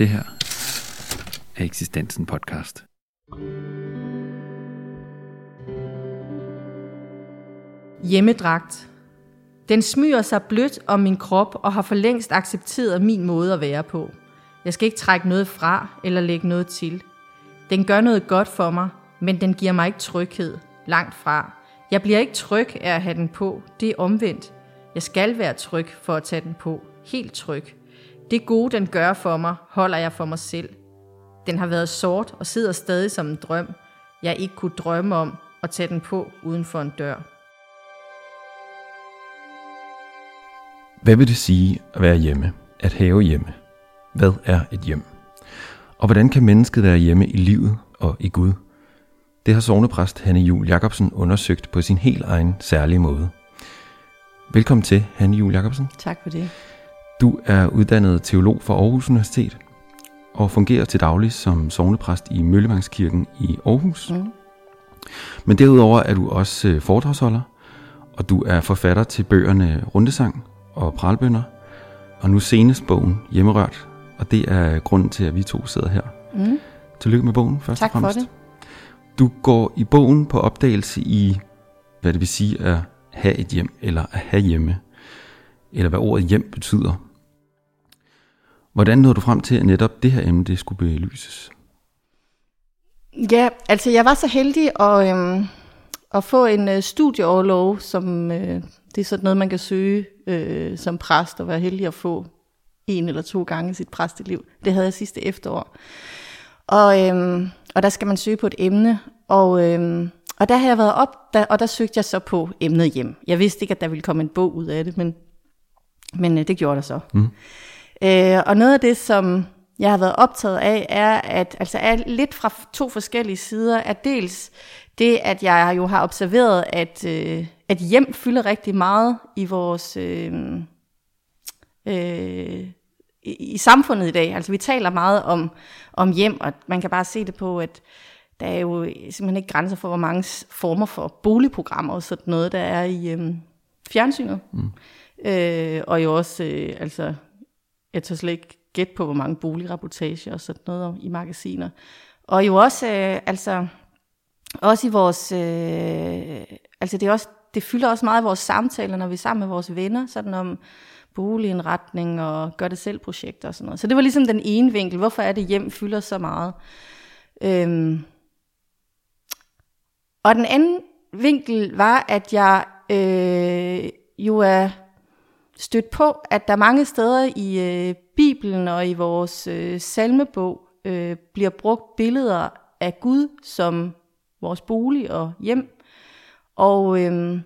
Det her er Eksistensen podcast. Hjemmedragt. Den smyger sig blødt om min krop og har for længst accepteret min måde at være på. Jeg skal ikke trække noget fra eller lægge noget til. Den gør noget godt for mig, men den giver mig ikke tryghed. Langt fra. Jeg bliver ikke tryg af at have den på. Det er omvendt. Jeg skal være tryg for at tage den på. Helt tryg. Det gode, den gør for mig, holder jeg for mig selv. Den har været sort og sidder stadig som en drøm, jeg ikke kunne drømme om at tage den på uden for en dør. Hvad vil det sige at være hjemme? At have hjemme? Hvad er et hjem? Og hvordan kan mennesket være hjemme i livet og i Gud? Det har sovnepræst Hanne Jul Jacobsen undersøgt på sin helt egen særlige måde. Velkommen til, Hanne Jul Jacobsen. Tak for det. Du er uddannet teolog fra Aarhus Universitet og fungerer til daglig som sovnepræst i Møllevangskirken i Aarhus. Mm. Men derudover er du også øh, foredragsholder, og du er forfatter til bøgerne Rundesang og Pralbønder, og nu senest bogen Hjemmerørt, og det er grunden til, at vi to sidder her. Mm. Tillykke med bogen, først tak og fremmest. for det. Du går i bogen på opdagelse i, hvad det vil sige at have et hjem, eller at have hjemme, eller hvad ordet hjem betyder. Hvordan nåede du frem til, at netop det her emne det skulle belyses? Ja, altså jeg var så heldig at, øhm, at få en øh, studieoverlov, som øh, det er sådan noget, man kan søge øh, som præst, og være heldig at få en eller to gange sit præsteliv. Det havde jeg sidste efterår. Og, øhm, og der skal man søge på et emne, og, øhm, og der har jeg været op, der, og der søgte jeg så på emnet hjem. Jeg vidste ikke, at der ville komme en bog ud af det, men, men øh, det gjorde der så. Mm. Øh, og noget af det, som jeg har været optaget af, er, at altså er lidt fra to forskellige sider, at dels det, at jeg jo har observeret, at, øh, at hjem fylder rigtig meget i vores... Øh, øh, i, i samfundet i dag. Altså vi taler meget om, om hjem, og man kan bare se det på, at der er jo simpelthen ikke grænser for, hvor mange former for boligprogrammer og sådan noget, der er i øh, fjernsynet. Mm. Øh, og jo også, øh, altså, jeg tager slet ikke gæt på, hvor mange boligreportager og sådan noget i magasiner. Og jo også, øh, altså, også i vores, øh, altså det, er også, det fylder også meget i vores samtaler, når vi er sammen med vores venner, sådan om boligindretning og gør det selv projekter og sådan noget. Så det var ligesom den ene vinkel. Hvorfor er det hjem fylder så meget? Øhm. Og den anden vinkel var, at jeg øh, jo er stødt på, at der mange steder i øh, Bibelen og i vores øh, salmebog øh, bliver brugt billeder af Gud som vores bolig og hjem. Og, øh,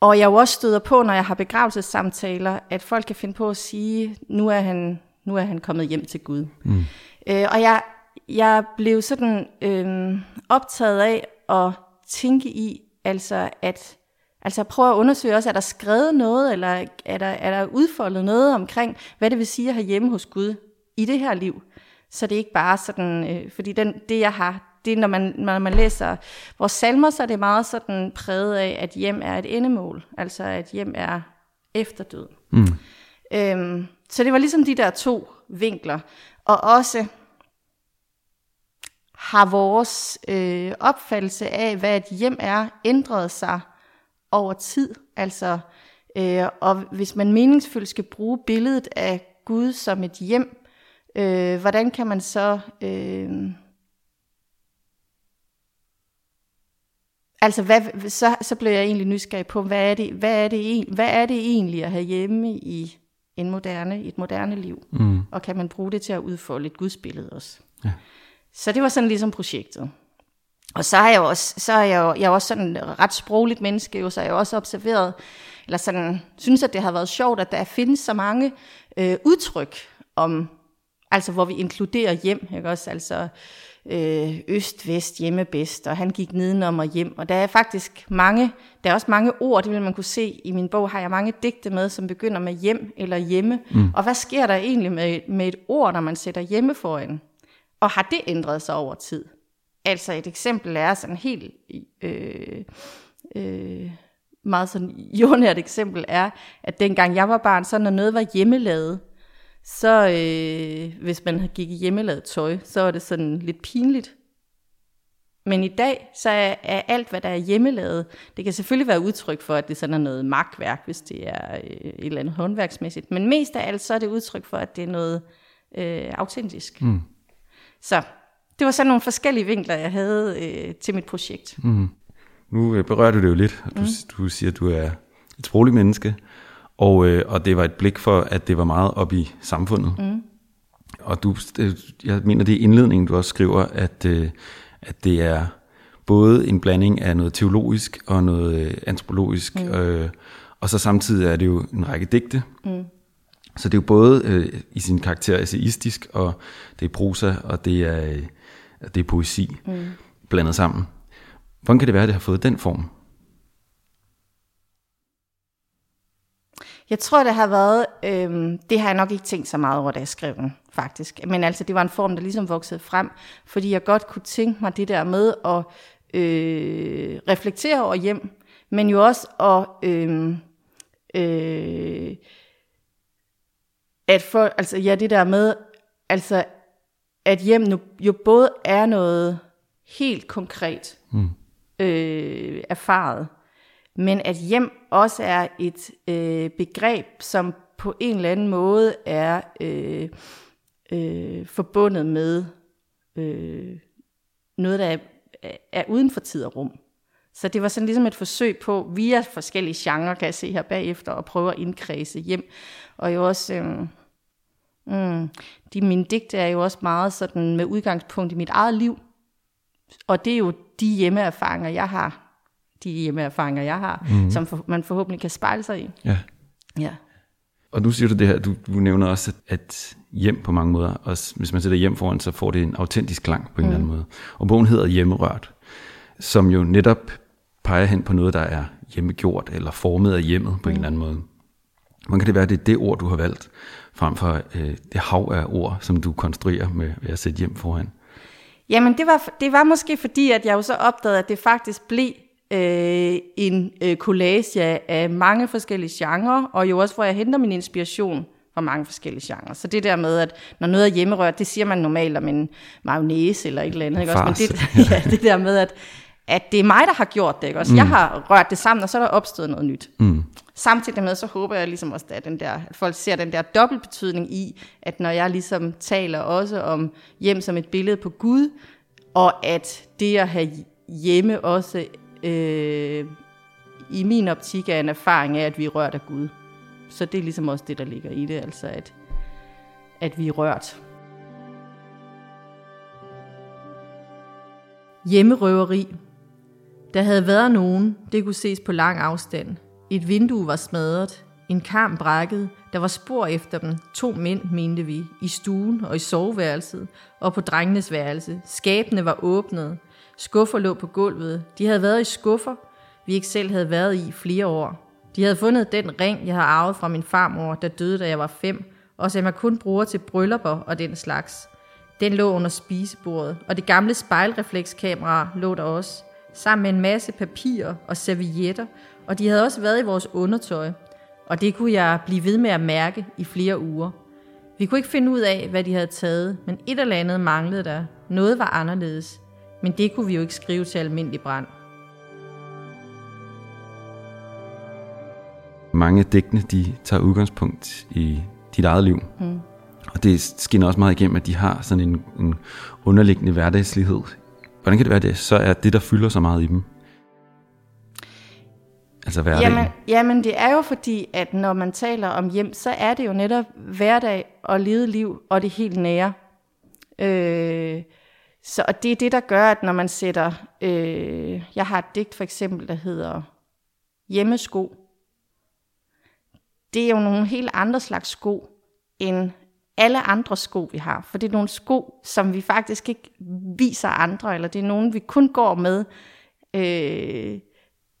og jeg jo også støder på, når jeg har begravelsessamtaler, at folk kan finde på at sige, nu er han, nu er han kommet hjem til Gud. Mm. Øh, og jeg, jeg blev sådan øh, optaget af at tænke i, altså at Altså prøve at undersøge også, er der skrevet noget, eller er der, er der udfoldet noget omkring, hvad det vil sige at have hjemme hos Gud i det her liv. Så det er ikke bare sådan, øh, fordi den, det jeg har, det når man, når man læser vores salmer, så er det meget sådan præget af, at hjem er et endemål. Altså at hjem er efterdød. Mm. Øhm, så det var ligesom de der to vinkler. Og også har vores øh, opfattelse af, hvad et hjem er, ændret sig over tid. Altså, øh, og hvis man meningsfuldt skal bruge billedet af Gud som et hjem, øh, hvordan kan man så... Øh, altså, hvad, så, så blev jeg egentlig nysgerrig på, hvad er, det, hvad, er det, hvad er det egentlig at have hjemme i en moderne, et moderne liv? Mm. Og kan man bruge det til at udfolde et gudsbillede også? Ja. Så det var sådan ligesom projektet. Og så er jeg jo også, så er jeg jo, jeg er også sådan ret sprogligt menneske, jo, så jeg også observeret, eller sådan, synes, at det har været sjovt, at der findes så mange øh, udtryk om, altså hvor vi inkluderer hjem, ikke også, altså øh, øst, vest, hjemme bedst, og han gik nedenom og hjem, og der er faktisk mange, der er også mange ord, det vil man kunne se i min bog, har jeg mange digte med, som begynder med hjem eller hjemme, mm. og hvad sker der egentlig med, med et ord, når man sætter hjemme foran? Og har det ændret sig over tid? Altså et eksempel er sådan helt øh, øh, meget sådan jordnært eksempel er, at dengang jeg var barn, så når noget var hjemmelavet, så øh, hvis man gik i hjemmelavet tøj, så var det sådan lidt pinligt. Men i dag, så er, er alt, hvad der er hjemmelavet, det kan selvfølgelig være udtryk for, at det sådan er noget magtværk, hvis det er øh, et eller andet håndværksmæssigt. Men mest af alt, så er det udtryk for, at det er noget øh, autentisk. Mm. Så det var sådan nogle forskellige vinkler, jeg havde øh, til mit projekt. Mm. Nu øh, berører du det jo lidt. Du, mm. du siger, at du er et sprogligt menneske, og, øh, og det var et blik for, at det var meget op i samfundet. Mm. Og du, øh, jeg mener, det er indledningen, du også skriver, at, øh, at det er både en blanding af noget teologisk og noget øh, antropologisk, mm. øh, og så samtidig er det jo en række digte. Mm. Så det er jo både øh, i sin karakter essayistisk, og det er prosa, og det er, øh, det er poesi mm. blandet sammen. Hvordan kan det være, at det har fået den form? Jeg tror, det har været, øh, det har jeg nok ikke tænkt så meget over, da jeg skrev den, faktisk. Men altså, det var en form, der ligesom voksede frem, fordi jeg godt kunne tænke mig det der med at øh, reflektere over hjem, men jo også at, øh, øh, at for, altså ja, det der med, altså, at hjem nu, jo både er noget helt konkret, mm. øh, erfaret, men at hjem også er et øh, begreb, som på en eller anden måde er øh, øh, forbundet med øh, noget, der er, er uden for tid og rum. Så det var sådan ligesom et forsøg på, via forskellige genrer, kan jeg se her bagefter, at prøve at indkredse hjem. Og jo også, øh, mm, de mine digte er jo også meget sådan med udgangspunkt i mit eget liv. Og det er jo de hjemmeerfaringer, jeg har de hjemmeerfaringer, jeg har, mm. som for, man forhåbentlig kan spejle sig i. Ja. ja. Og nu siger du det her, du, du nævner også, at, at hjem på mange måder, også hvis man sætter hjem foran, så får det en autentisk klang på en mm. eller anden måde. Og bogen hedder Hjemmerørt, som jo netop peger hen på noget, der er hjemmegjort, eller formet af hjemmet på mm. en eller anden måde. Hvordan kan det være, at det er det ord, du har valgt, frem for øh, det hav af ord, som du konstruerer med ved at sætte hjem foran? Jamen, det var, det var måske fordi, at jeg jo så opdagede, at det faktisk blev øh, en øh, collage af mange forskellige genrer, og jo også, hvor jeg henter min inspiration fra mange forskellige genrer. Så det der med, at når noget er hjemmerørt, det siger man normalt om en mayonnaise eller et eller andet. Ikke? Også, men det, ja, det der med, at, at det er mig, der har gjort det. Ikke? Også, mm. Jeg har rørt det sammen, og så er der opstået noget nyt. Mm. Samtidig med, så håber jeg ligesom også, at, den der, at folk ser den der dobbeltbetydning i, at når jeg ligesom taler også om hjem som et billede på Gud, og at det at have hjemme også øh, i min optik er en erfaring af, at vi er rørt af Gud. Så det er ligesom også det, der ligger i det, altså at, at vi er rørt. Hjemmerøveri. Der havde været nogen, det kunne ses på lang afstand. Et vindue var smadret, en karm brækket, der var spor efter dem, to mænd, mente vi, i stuen og i soveværelset, og på drengenes værelse. Skabene var åbnet, Skuffer lå på gulvet. De havde været i skuffer, vi ikke selv havde været i flere år. De havde fundet den ring, jeg havde arvet fra min farmor, der døde, da jeg var fem, og som jeg kun bruger til bryllupper og den slags. Den lå under spisebordet, og det gamle spejlreflekskamera lå der også, sammen med en masse papirer og servietter, og de havde også været i vores undertøj, og det kunne jeg blive ved med at mærke i flere uger. Vi kunne ikke finde ud af, hvad de havde taget, men et eller andet manglede der. Noget var anderledes. Men det kunne vi jo ikke skrive til almindelig brand. Mange digtene, de tager udgangspunkt i dit eget liv. Mm. Og det skinner også meget igennem, at de har sådan en, en underliggende hverdagslighed. Hvordan kan det være det? Så er det, der fylder så meget i dem. Altså hverdagen. Jamen, jamen det er jo fordi, at når man taler om hjem, så er det jo netop hverdag og levet liv og det helt nære. Øh, så og det er det, der gør, at når man sætter... Øh, jeg har et digt for eksempel, der hedder Hjemmesko. Det er jo nogle helt andre slags sko, end alle andre sko, vi har. For det er nogle sko, som vi faktisk ikke viser andre, eller det er nogle, vi kun går med, øh,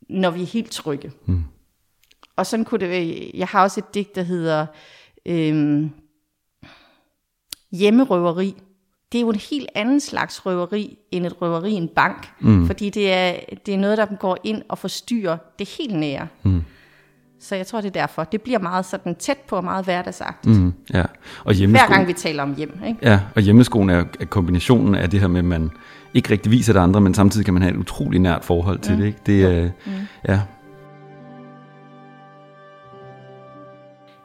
når vi er helt trygge. Mm. Og sådan kunne det være. Jeg har også et digt, der hedder øh, Hjemmerøveri det er jo en helt anden slags røveri, end et røveri i en bank. Mm. Fordi det er, det er noget, der går ind og forstyrrer det helt nære. Mm. Så jeg tror, det er derfor. Det bliver meget sådan tæt på og meget hverdagsagtigt. Mm, ja. Og Hver gang vi taler om hjem. Ikke? ja, og hjemmeskolen er, er kombinationen af det her med, at man ikke rigtig viser det andre, men samtidig kan man have et utrolig nært forhold til Mm. det. Ikke? Det er, Mm. ja,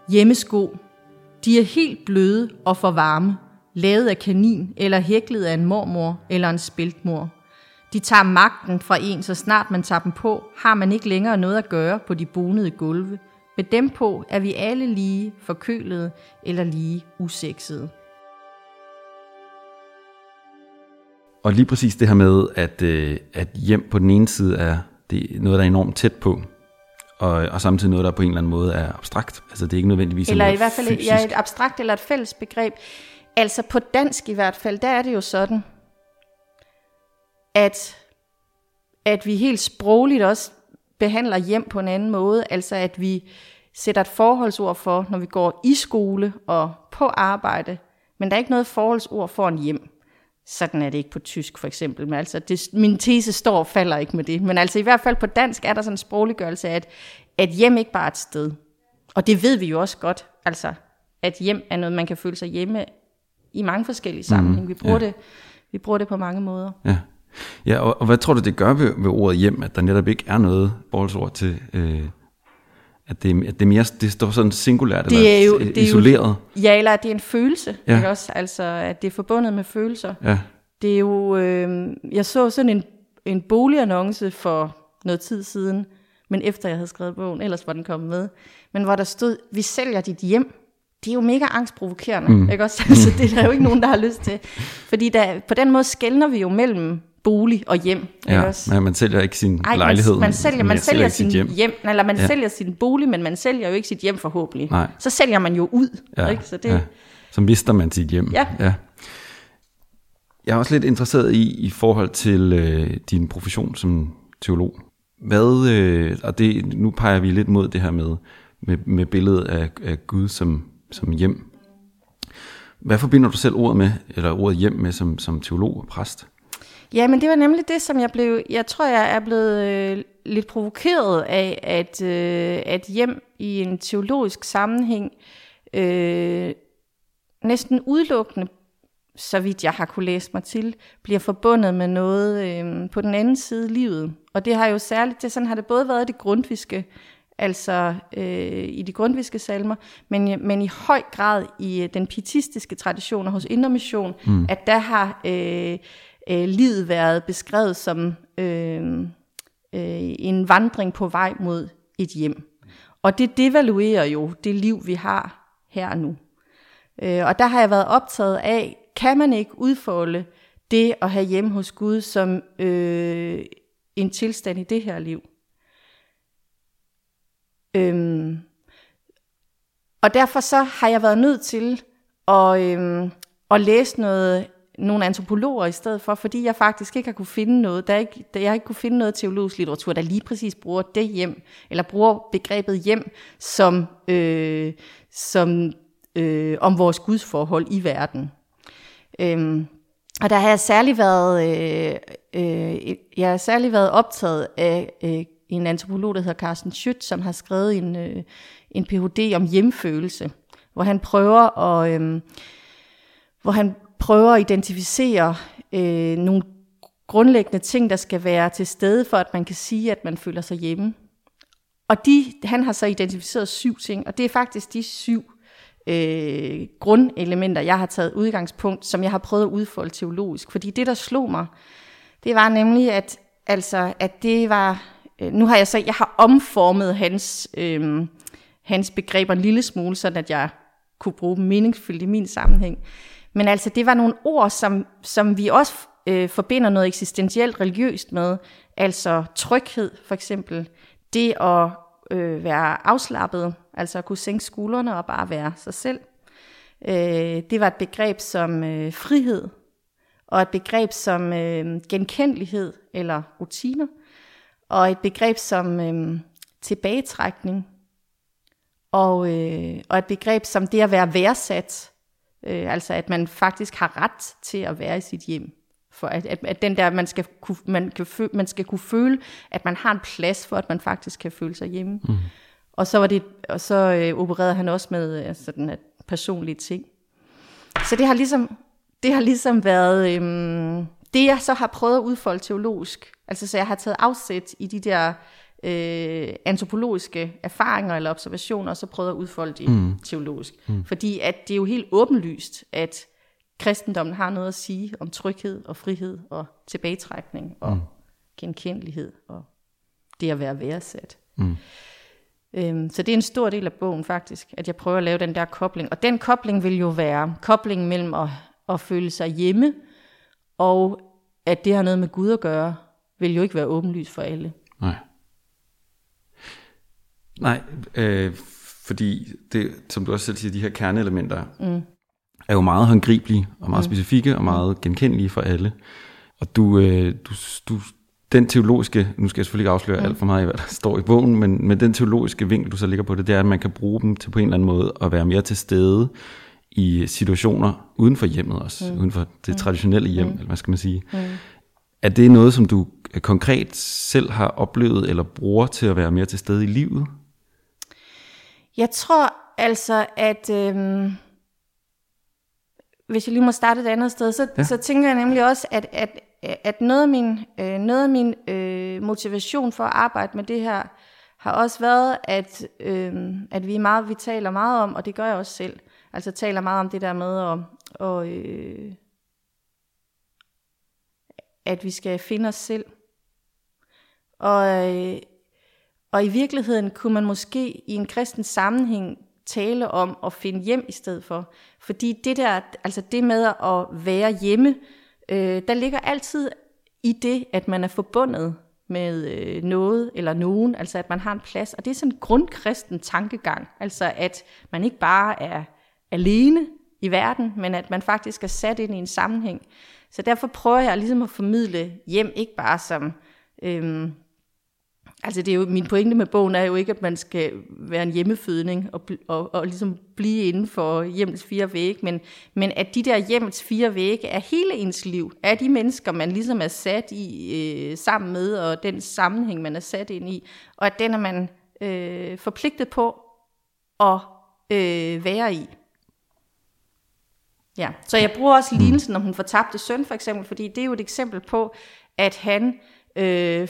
Hjemmesko. De er helt bløde og for varme, lavet af kanin eller hæklet af en mormor eller en spiltmor. De tager magten fra en, så snart man tager dem på, har man ikke længere noget at gøre på de bonede gulve. Med dem på er vi alle lige forkølede eller lige usexede. Og lige præcis det her med, at, øh, at hjem på den ene side er det er noget, der er enormt tæt på, og, og samtidig noget, der på en eller anden måde er abstrakt. Altså det er ikke nødvendigvis Eller i hvert fald fysisk. ja, et abstrakt eller et fælles begreb. Altså på dansk i hvert fald, der er det jo sådan, at, at vi helt sprogligt også behandler hjem på en anden måde. Altså at vi sætter et forholdsord for, når vi går i skole og på arbejde. Men der er ikke noget forholdsord for en hjem. Sådan er det ikke på tysk for eksempel. Men altså, det, min tese står og falder ikke med det. Men altså i hvert fald på dansk er der sådan en sprogliggørelse af, at, at hjem ikke bare er et sted. Og det ved vi jo også godt, altså, at hjem er noget, man kan føle sig hjemme i mange forskellige sammenhænge. Vi bruger, ja. det, vi bruger det på mange måder. Ja, ja og, og hvad tror du, det gør ved, ved ordet hjem, at der netop ikke er noget forholdsord til, øh, at, det, at det, er mere, det står sådan singulært Det eller er jo- det er jo- isoleret? Ja, eller at det er en følelse, Ja. ja. ikke også? Altså, at det er forbundet med følelser. Ja, Det er jo, øh, jeg så sådan en, en boligannonce for noget tid siden, men efter jeg havde skrevet bogen, ellers var den kommet med, men hvor der stod, vi sælger dit hjem. Det er jo mega angstprovokerende, mm. ikke også? Altså, det er der jo ikke nogen, der har lyst til. Fordi der, på den måde skældner vi jo mellem bolig og hjem, ja. også? Men man sælger ikke sin Ej, lejlighed. Man, man sælger, man sælger ikke sin hjem. hjem, eller man Ja. ja. sælger sin bolig, men man sælger jo ikke sit hjem forhåbentlig. Nej. Så sælger man jo ud, Ja, ikke? Så det, ja. Så mister man sit hjem. Ja. ja. Jeg er også lidt interesseret i, i forhold til øh, din profession som teolog. Hvad, øh, og det, nu peger vi lidt mod det her med, med, med billedet af, af Gud som, som hjem. Hvad forbinder du selv ordet med, eller ordet hjem med som, som teolog og præst? Ja, men det var nemlig det, som jeg blev, jeg tror, jeg er blevet øh, lidt provokeret af, at, øh, at hjem i en teologisk sammenhæng øh, næsten udelukkende, så vidt jeg har kunne læse mig til, bliver forbundet med noget øh, på den anden side af livet. Og det har jo særligt, det sådan har det både været i det grundviske, altså øh, i de grundviske salmer, men, men i høj grad i øh, den pietistiske tradition og hos Indre Mission, mm. at der har øh, øh, livet været beskrevet som øh, øh, en vandring på vej mod et hjem. Og det devaluerer jo det liv, vi har her og nu. Øh, og der har jeg været optaget af, kan man ikke udfolde det at have hjemme hos Gud som øh, en tilstand i det her liv? Øhm, og derfor så har jeg været nødt til at, øhm, at læse noget, nogle antropologer i stedet for, fordi jeg faktisk ikke har kunne finde noget, der ikke, der jeg har ikke kunne finde noget teologisk litteratur, der lige præcis bruger det hjem, eller bruger begrebet hjem som, øh, som øh, om vores gudsforhold i verden. Øhm, og der har jeg særlig været, øh, øh, jeg har særlig været optaget af øh, en antropolog, der hedder Carsten Schütt, som har skrevet en, øh, en Ph.D. om hjemfølelse, hvor han prøver at, øh, hvor han prøver at identificere øh, nogle grundlæggende ting, der skal være til stede, for at man kan sige, at man føler sig hjemme. Og de, han har så identificeret syv ting, og det er faktisk de syv øh, grundelementer, jeg har taget udgangspunkt, som jeg har prøvet at udfolde teologisk. Fordi det, der slog mig, det var nemlig, at, altså, at det var... Øh, nu har jeg så, jeg har omformet hans, øh, hans begreber en lille smule, sådan at jeg kunne bruge dem meningsfyldt i min sammenhæng. Men altså, det var nogle ord, som, som vi også øh, forbinder noget eksistentielt religiøst med. Altså tryghed, for eksempel. Det at øh, være afslappet, altså at kunne sænke skuldrene og bare være sig selv. Øh, det var et begreb som øh, frihed, og et begreb som øh, genkendelighed eller rutiner, og et begreb som øh, tilbagetrækning, og, øh, og et begreb som det at være værdsat, øh, altså at man faktisk har ret til at være i sit hjem. For at, at, at den der, man skal, kunne, man, kan føle, man skal kunne føle, at man har en plads for, at man faktisk kan føle sig hjemme. Mm. Og så, var det, og så øh, opererede han også med øh, sådan at personlige ting. Så det har ligesom, det har ligesom været øhm, det, jeg så har prøvet at udfolde teologisk. Altså så jeg har taget afsæt i de der øh, antropologiske erfaringer eller observationer, og så prøvet at udfolde det mm. teologisk. Mm. Fordi at det er jo helt åbenlyst, at kristendommen har noget at sige om tryghed og frihed og tilbagetrækning og mm. genkendelighed og det at være værdsat. Mm. Øhm, så det er en stor del af bogen faktisk, at jeg prøver at lave den der kobling. Og den kobling vil jo være koblingen mellem at, at føle sig hjemme, og at det har noget med Gud at gøre, vil jo ikke være åbenlyst for alle. Nej. Nej, øh, fordi det, som du også selv siger, de her kerneelementer mm. er jo meget håndgribelige og meget mm. specifikke og meget genkendelige for alle. Og du, øh, du, du, den teologiske, nu skal jeg selvfølgelig ikke afsløre mm. alt for meget, hvad der står i bogen, men, men den teologiske vinkel, du så ligger på det, det er, at man kan bruge dem til på en eller anden måde at være mere til stede i situationer uden for hjemmet også, mm. uden for det mm. traditionelle hjem, mm. eller hvad skal man sige. Mm. Er det noget, som du konkret selv har oplevet eller bruger til at være mere til stede i livet? Jeg tror altså, at øhm, hvis jeg lige må starte et andet sted, så, ja. så tænker jeg nemlig også, at, at, at noget af min, øh, noget af min øh, motivation for at arbejde med det her, har også været, at, øh, at vi, meget, vi taler meget om, og det gør jeg også selv, altså taler meget om det der med, at, og, øh, at vi skal finde os selv. Og, øh, og i virkeligheden kunne man måske i en kristen sammenhæng tale om at finde hjem i stedet for. Fordi det der, altså det med at være hjemme, øh, der ligger altid i det, at man er forbundet med øh, noget eller nogen, altså at man har en plads. Og det er sådan en grundkristen tankegang, altså at man ikke bare er alene i verden, men at man faktisk er sat ind i en sammenhæng. Så derfor prøver jeg ligesom at formidle hjem, ikke bare som øh, Altså det er jo, min pointe med bogen er jo ikke, at man skal være en hjemmefødning og, og, og ligesom blive inden for hjemmets fire vægge, men, men at de der hjemmets fire vægge er hele ens liv, er de mennesker, man ligesom er sat i øh, sammen med, og den sammenhæng, man er sat ind i, og at den er man øh, forpligtet på at øh, være i. Ja, så jeg bruger også lignelsen om hun fortabte søn for eksempel, fordi det er jo et eksempel på, at han øh,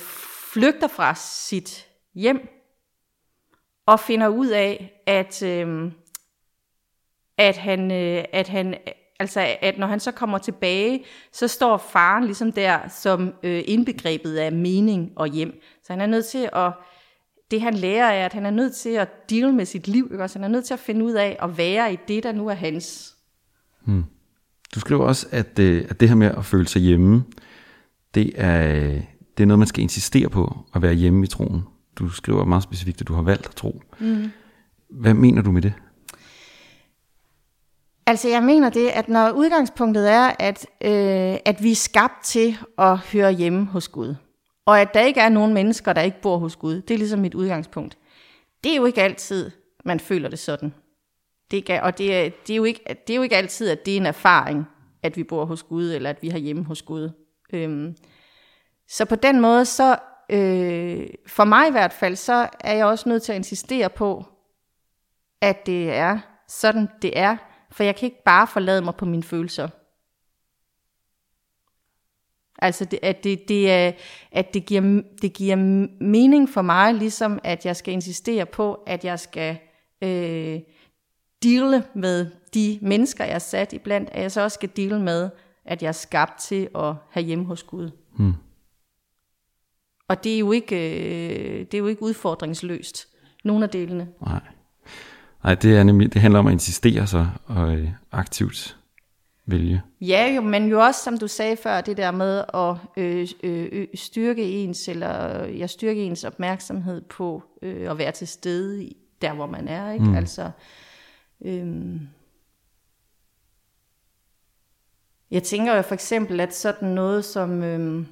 flygter fra sit hjem og finder ud af, at, øh, at han, øh, at han altså at når han så kommer tilbage, så står faren ligesom der som øh, indbegrebet af mening og hjem. Så han er nødt til at, det han lærer er, at han er nødt til at deal med sit liv, ikke? Så han er nødt til at finde ud af at være i det, der nu er hans. Hmm. Du skriver også, at, øh, at det her med at føle sig hjemme, det er, det er noget, man skal insistere på at være hjemme i troen. Du skriver meget specifikt, at du har valgt at tro. Mm. Hvad mener du med det? Altså jeg mener det, at når udgangspunktet er, at, øh, at vi er skabt til at høre hjemme hos Gud, og at der ikke er nogen mennesker, der ikke bor hos Gud, det er ligesom mit udgangspunkt. Det er jo ikke altid, man føler det sådan. Det er, og det er, det, er jo ikke, det er jo ikke altid, at det er en erfaring, at vi bor hos Gud, eller at vi har hjemme hos Gud. Øhm, så på den måde, så øh, for mig i hvert fald, så er jeg også nødt til at insistere på, at det er sådan, det er. For jeg kan ikke bare forlade mig på mine følelser. Altså, det, at, det, det, er, at det, giver, det giver mening for mig, ligesom at jeg skal insistere på, at jeg skal øh, deale med de mennesker, jeg er sat iblandt, at jeg så også skal deale med, at jeg er skabt til at have hjemme hos Gud. Hmm. Og det er jo ikke, øh, det er jo ikke udfordringsløst, nogle af delene. Nej. Nej, det, er nemlig, det handler om at insistere sig og øh, aktivt vælge. Ja, jo, men jo også, som du sagde før, det der med at øh, øh, styrke ens, eller jeg styrke ens opmærksomhed på øh, at være til stede i, der, hvor man er. Ikke? Mm. Altså, øh, jeg tænker jo for eksempel, at sådan noget som... Øh,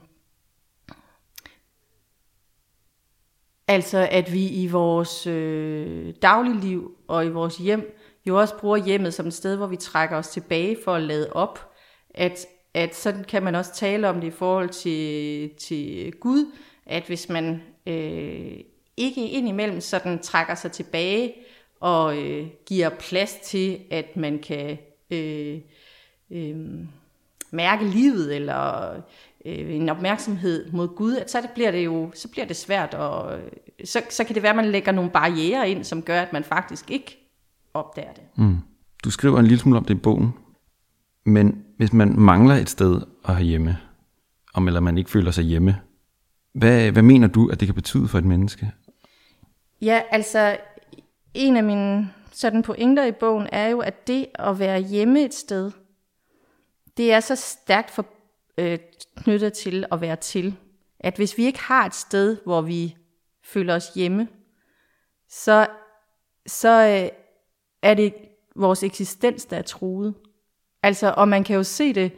Altså at vi i vores øh, dagligliv og i vores hjem jo også bruger hjemmet som et sted, hvor vi trækker os tilbage for at lade op. At, at sådan kan man også tale om det i forhold til, til Gud, at hvis man øh, ikke indimellem sådan trækker sig tilbage og øh, giver plads til, at man kan øh, øh, mærke livet, eller øh, en opmærksomhed mod Gud, at så det bliver det jo så bliver det svært, og så, så kan det være, at man lægger nogle barriere ind, som gør, at man faktisk ikke opdager det. Mm. Du skriver en lille smule om det i bogen, men hvis man mangler et sted at have hjemme, om eller man ikke føler sig hjemme, hvad, hvad mener du, at det kan betyde for et menneske? Ja, altså en af mine sådan pointer i bogen er jo, at det at være hjemme et sted, det er så stærkt for, øh, knyttet til at være til, at hvis vi ikke har et sted, hvor vi føler os hjemme, så, så øh, er det vores eksistens, der er truet. Altså, og man kan jo se det,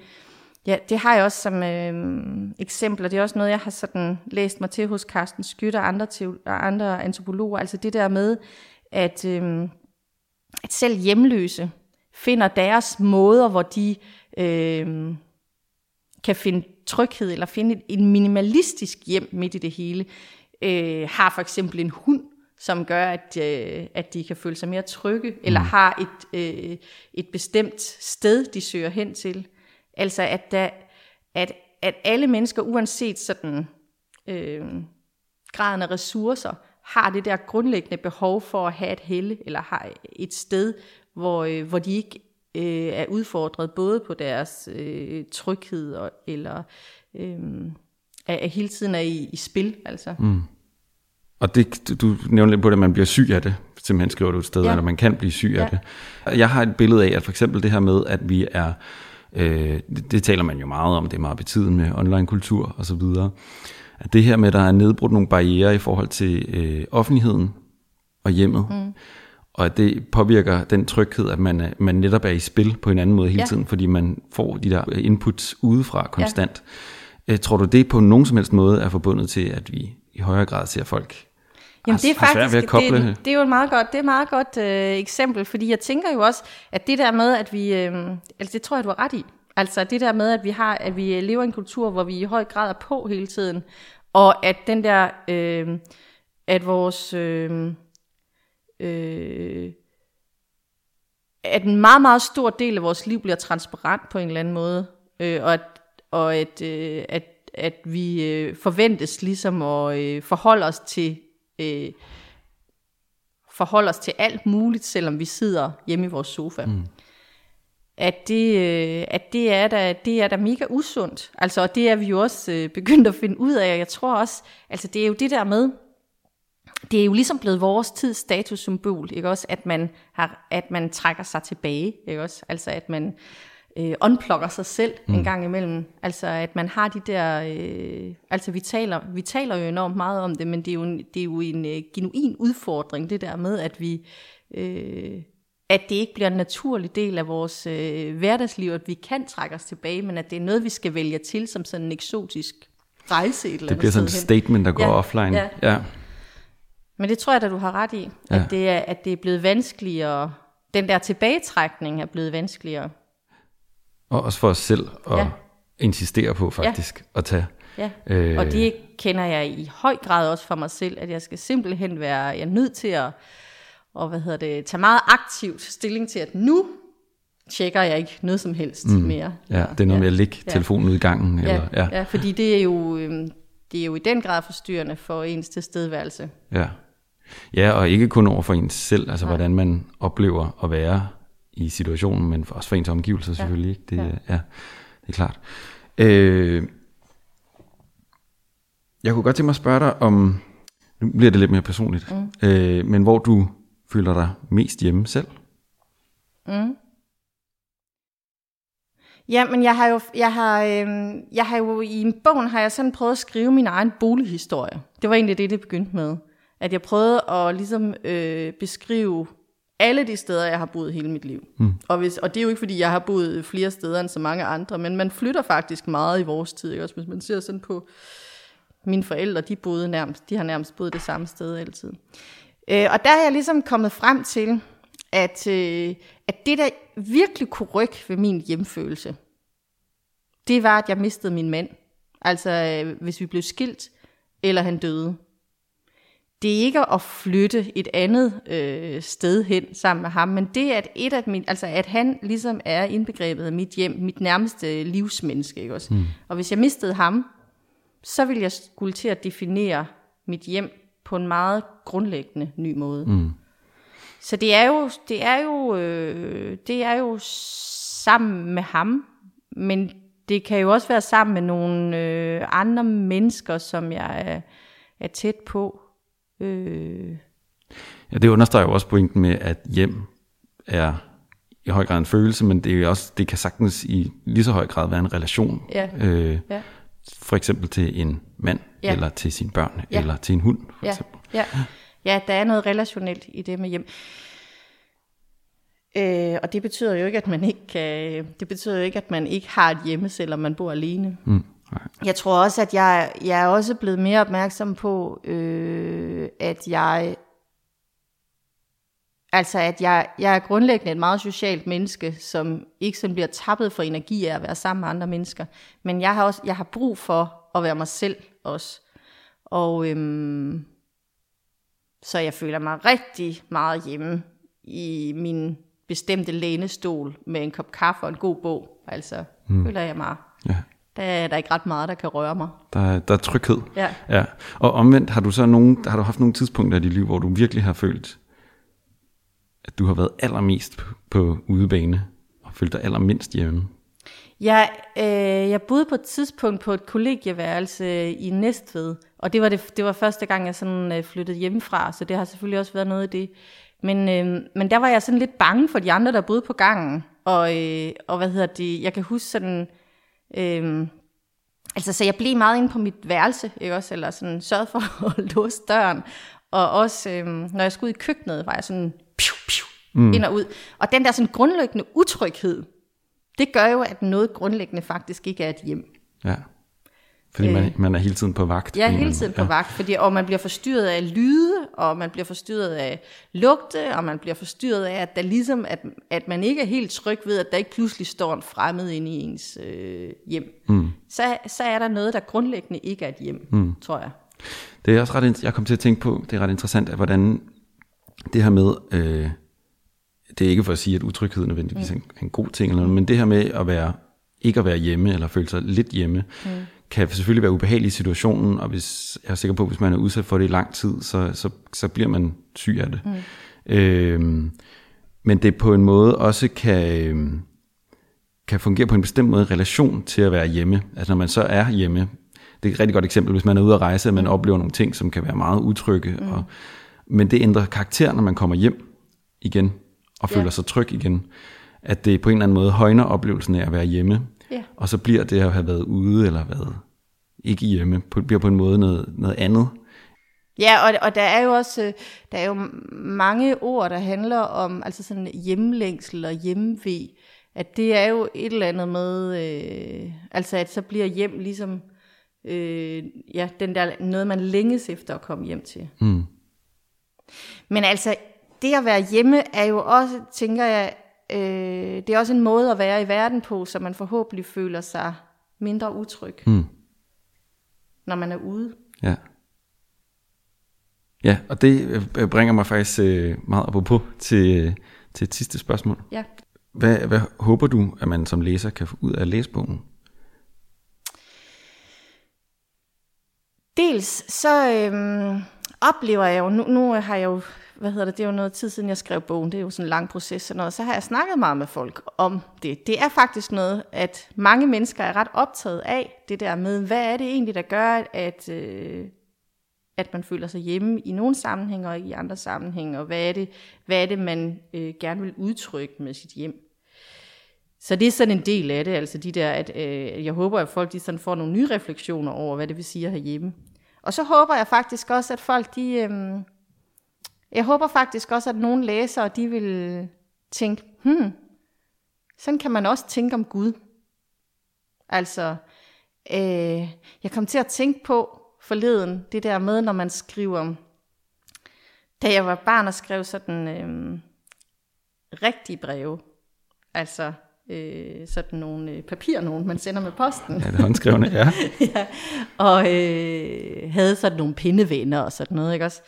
ja, det har jeg også som øh, eksempler, det er også noget, jeg har sådan læst mig til hos Carsten Skytte og andre, og andre antropologer, altså det der med, at, øh, at selv hjemløse finder deres måder, hvor de øh, kan finde tryghed, eller finde en minimalistisk hjem midt i det hele. Øh, har for eksempel en hund, som gør, at, øh, at de kan føle sig mere trygge, mm. eller har et, øh, et bestemt sted, de søger hen til. Altså at, der, at, at alle mennesker, uanset sådan øh, graden af ressourcer, har det der grundlæggende behov for at have et helle, eller har et sted, hvor, øh, hvor de ikke øh, er udfordret både på deres øh, tryghed, og, eller øh, er, er hele tiden er i, i spil. Altså. Mm. Og det, du nævner lidt på det, at man bliver syg af det, simpelthen skriver du et sted, ja. eller man kan blive syg ja. af det. Jeg har et billede af, at for eksempel det her med, at vi er, øh, det, det taler man jo meget om, det er meget betiden med online-kultur og så videre, at det her med, at der er nedbrudt nogle barriere i forhold til øh, offentligheden og hjemmet, mm. Og at det påvirker den tryghed, at man, man netop er i spil på en anden måde hele ja. tiden, fordi man får de der inputs udefra konstant. Ja. Øh, tror du, det på nogen som helst måde er forbundet til, at vi i højere grad ser folk Jamen det er faktisk, ved koble... det, det er jo et meget godt, det er et meget godt øh, eksempel, fordi jeg tænker jo også, at det der med, at vi, øh, altså det tror jeg, du har ret i, altså det der med, at vi har, at vi lever i en kultur, hvor vi i høj grad er på hele tiden, og at den der, øh, at vores, øh, øh, at en meget, meget stor del af vores liv bliver transparent på en eller anden måde, øh, og at, og at, øh, at, at vi øh, forventes ligesom at øh, forholde os til øh, forholde os til alt muligt, selvom vi sidder hjemme i vores sofa. Mm. At det, øh, at det er da, det er da mega usundt. Altså, og det er vi jo også øh, begyndt at finde ud af. Jeg tror også, altså det er jo det der med, det er jo ligesom blevet vores tids statussymbol, ikke også, at man, har, at man trækker sig tilbage, ikke også, altså at man øh, unplugger sig selv mm. en gang imellem. Altså at man har de der, øh, altså vi taler, vi taler jo enormt meget om det, men det er jo, det er jo en øh, genuin udfordring, det der med, at vi, øh, at det ikke bliver en naturlig del af vores øh, hverdagsliv, at vi kan trække os tilbage, men at det er noget, vi skal vælge til som sådan en eksotisk rejse et eller Det bliver sådan et statement, der går ja, offline. Ja. ja. Men det tror jeg, at du har ret i, ja. at, det er, at det er blevet vanskeligere, den der tilbagetrækning er blevet vanskeligere. Og også for os selv at ja. insistere på faktisk ja. at tage. Ja, øh, og det kender jeg i høj grad også for mig selv, at jeg skal simpelthen være, jeg er nødt til at og hvad hedder det, tage meget aktivt stilling til, at nu tjekker jeg ikke noget som helst mm. mere. Ja, det er noget ja. med at lægge ja. telefonen ud i gangen. Ja, eller, ja. ja fordi det er, jo, øhm, det er jo i den grad forstyrrende for ens tilstedeværelse. Ja. Ja, og ikke kun over for ens selv, altså Nej. hvordan man oplever at være i situationen, men også for ens omgivelser selvfølgelig. Ikke? Det, ja. ja, det er klart. Øh, jeg kunne godt tænke mig at spørge dig om, nu bliver det lidt mere personligt, mm. øh, men hvor du føler dig mest hjemme selv? Mm. Ja, men jeg har jo, jeg har, øh, jeg har jo i en bogen har jeg sådan prøvet at skrive min egen bolighistorie. Det var egentlig det, det begyndte med. At jeg prøvede at ligesom øh, beskrive alle de steder, jeg har boet hele mit liv. Mm. Og, hvis, og det er jo ikke, fordi jeg har boet flere steder end så mange andre, men man flytter faktisk meget i vores tid. Ikke? Også hvis man ser sådan på mine forældre, de, boede nærmest, de har nærmest boet det samme sted altid. Øh, og der er jeg ligesom kommet frem til, at, øh, at det, der virkelig kunne rykke ved min hjemfølelse, det var, at jeg mistede min mand. Altså, øh, hvis vi blev skilt, eller han døde. Det er ikke at flytte et andet øh, sted hen sammen med ham, men det at et af min, altså at han ligesom er indbegrebet af mit hjem, mit nærmeste livsmenneske, ikke også? Mm. Og hvis jeg mistede ham, så ville jeg skulle til at definere mit hjem på en meget grundlæggende ny måde. Mm. Så det er jo, det er jo, øh, det er jo sammen med ham, men det kan jo også være sammen med nogle øh, andre mennesker, som jeg er, er tæt på. Øh. Ja, det understreger jo også pointen med, at hjem er i høj grad en følelse, men det, er også, det kan sagtens i lige så høj grad være en relation. Ja. Øh, ja. For eksempel til en mand, ja. eller til sine børn, ja. eller til en hund. For ja. eksempel. Ja. ja, der er noget relationelt i det med hjem. Øh, og det betyder jo ikke, at man ikke kan, det betyder jo ikke, at man ikke har et hjemme, selvom man bor alene. Mm. Jeg tror også, at jeg, jeg er også blevet mere opmærksom på, øh, at jeg Altså, at jeg, jeg er grundlæggende et meget socialt menneske, som ikke sådan bliver tappet for energi af at være sammen med andre mennesker. Men jeg har også jeg har brug for at være mig selv også. Og øhm, så jeg føler mig rigtig meget hjemme i min bestemte lænestol med en kop kaffe og en god bog. Altså, mm. føler jeg mig. Ja. Der er der ikke ret meget, der kan røre mig. Der, er, der er tryghed. Ja. ja. Og omvendt, har du så nogen, har du haft nogle tidspunkter i dit liv, hvor du virkelig har følt, at du har været allermest på, på udebane, og følt dig allermindst hjemme? Jeg, øh, jeg boede på et tidspunkt på et kollegieværelse i Næstved, og det var, det, det var første gang, jeg sådan øh, flyttede hjemmefra, så det har selvfølgelig også været noget af det. Men, øh, men der var jeg sådan lidt bange for de andre, der boede på gangen, og, øh, og hvad hedder det, jeg kan huske sådan, øh, altså så jeg blev meget inde på mit værelse, ikke også, eller sådan sørgede for at låse døren, og også øh, når jeg skulle ud i køkkenet, var jeg sådan, piu, piu, mm. ind og ud. Og den der sådan grundlæggende utryghed, det gør jo, at noget grundlæggende faktisk ikke er et hjem. Ja. Fordi man, øh, man er hele tiden på vagt. Ja, hele tiden på ja. vagt, fordi, og man bliver forstyrret af lyde, og man bliver forstyrret af lugte, og man bliver forstyrret af, at, der ligesom, at, at man ikke er helt tryg ved, at der ikke pludselig står en fremmed inde i ens øh, hjem. Mm. Så, så er der noget, der grundlæggende ikke er et hjem, mm. tror jeg. Det er også ret, jeg kom til at tænke på, det er ret interessant, at hvordan det her med, øh, det er ikke for at sige, at utryghed nødvendigvis mm. er en god ting, eller noget, men det her med at være, ikke at være hjemme, eller føle sig lidt hjemme, mm. Kan selvfølgelig være ubehagelig i situationen, og hvis, jeg er sikker på, at hvis man er udsat for det i lang tid, så, så, så bliver man syg af det. Mm. Øhm, men det på en måde også kan, øhm, kan fungere på en bestemt måde i relation til at være hjemme. Altså når man så er hjemme, det er et rigtig godt eksempel, hvis man er ude at rejse, at man mm. oplever nogle ting, som kan være meget utrygge, mm. og, men det ændrer karakter, når man kommer hjem igen og føler sig tryg igen. At det på en eller anden måde højner oplevelsen af at være hjemme. Ja. Og så bliver det at have været ude eller været ikke hjemme, bliver på en måde noget, noget andet. Ja, og, og der er jo også øh, der er jo mange ord, der handler om altså sådan hjemlængsel og hjemve. At det er jo et eller andet med, øh, altså at så bliver hjem ligesom øh, ja, den der, noget, man længes efter at komme hjem til. Mm. Men altså, det at være hjemme er jo også, tænker jeg, øh, det er også en måde at være i verden på, så man forhåbentlig føler sig mindre utryg, mm. når man er ude. Ja. Ja, og det øh, bringer mig faktisk øh, meget på til, til et sidste spørgsmål. Ja. Hvad, hvad håber du, at man som læser kan få ud af læsebogen? Dels så øhm, oplever jeg jo, nu, nu har jeg jo hvad hedder det, det er jo noget tid siden, jeg skrev bogen, det er jo sådan en lang proces og noget, så har jeg snakket meget med folk om det. Det er faktisk noget, at mange mennesker er ret optaget af, det der med, hvad er det egentlig, der gør, at, øh, at man føler sig hjemme i nogle sammenhænge og i andre sammenhænge, og hvad er det, hvad er det man øh, gerne vil udtrykke med sit hjem. Så det er sådan en del af det, altså de der, at øh, jeg håber, at folk de sådan får nogle nye refleksioner over, hvad det vil sige at have hjemme. Og så håber jeg faktisk også, at folk de, øh, jeg håber faktisk også, at nogle læsere, de vil tænke, hmm, sådan kan man også tænke om Gud. Altså, øh, jeg kom til at tænke på forleden, det der med, når man skriver, da jeg var barn og skrev sådan øh, rigtige breve, altså øh, sådan nogle øh, papir, nogen man sender med posten. Ja, det håndskrevne, ja. ja. Og øh, havde sådan nogle pindevenner og sådan noget, ikke også?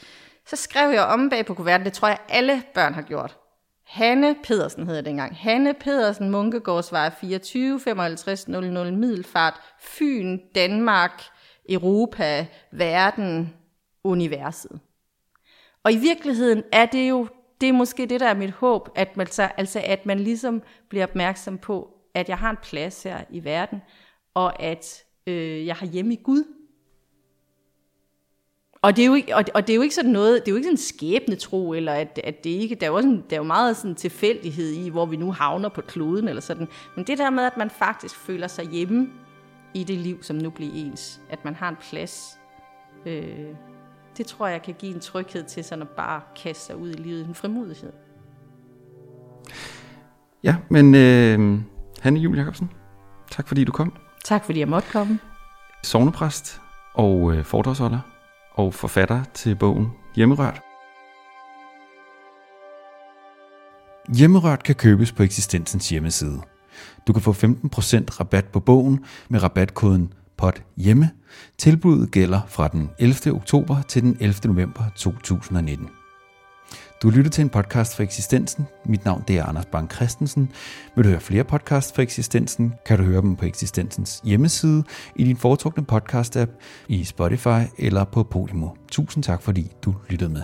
Så skrev jeg om bag på kuverten, det tror jeg alle børn har gjort. Hanne Pedersen hedder det engang. Hanne Pedersen, Munkegårdsvej 24 55 00 Middelfart, Fyn, Danmark, Europa, verden, universet. Og i virkeligheden er det jo, det er måske det, der er mit håb, at man, så, altså, at man ligesom bliver opmærksom på, at jeg har en plads her i verden, og at øh, jeg har hjemme i Gud. Og det, er jo ikke, og, og det er jo ikke sådan noget, det er jo ikke sådan en skæbnetro, eller at, at det ikke, der er jo, sådan, der er jo meget sådan tilfældighed i, hvor vi nu havner på kloden, eller sådan. Men det der med, at man faktisk føler sig hjemme i det liv, som nu bliver ens, at man har en plads, øh, det tror jeg kan give en tryghed til sådan at bare kaste sig ud i livet, en frimodighed. Ja, men øh, Hanne Jul Jacobsen, tak fordi du kom. Tak fordi jeg måtte komme. Sovnepræst og øh, foredragsholder og forfatter til bogen Hjemmerørt. Hjemmerørt kan købes på eksistensens hjemmeside. Du kan få 15% rabat på bogen med rabatkoden POT hjemme. Tilbuddet gælder fra den 11. oktober til den 11. november 2019. Du lytter til en podcast for eksistensen. Mit navn det er Anders Bang Christensen. Vil du høre flere podcasts for eksistensen, kan du høre dem på eksistensens hjemmeside, i din foretrukne podcast-app, i Spotify eller på Podimo. Tusind tak fordi du lyttede med.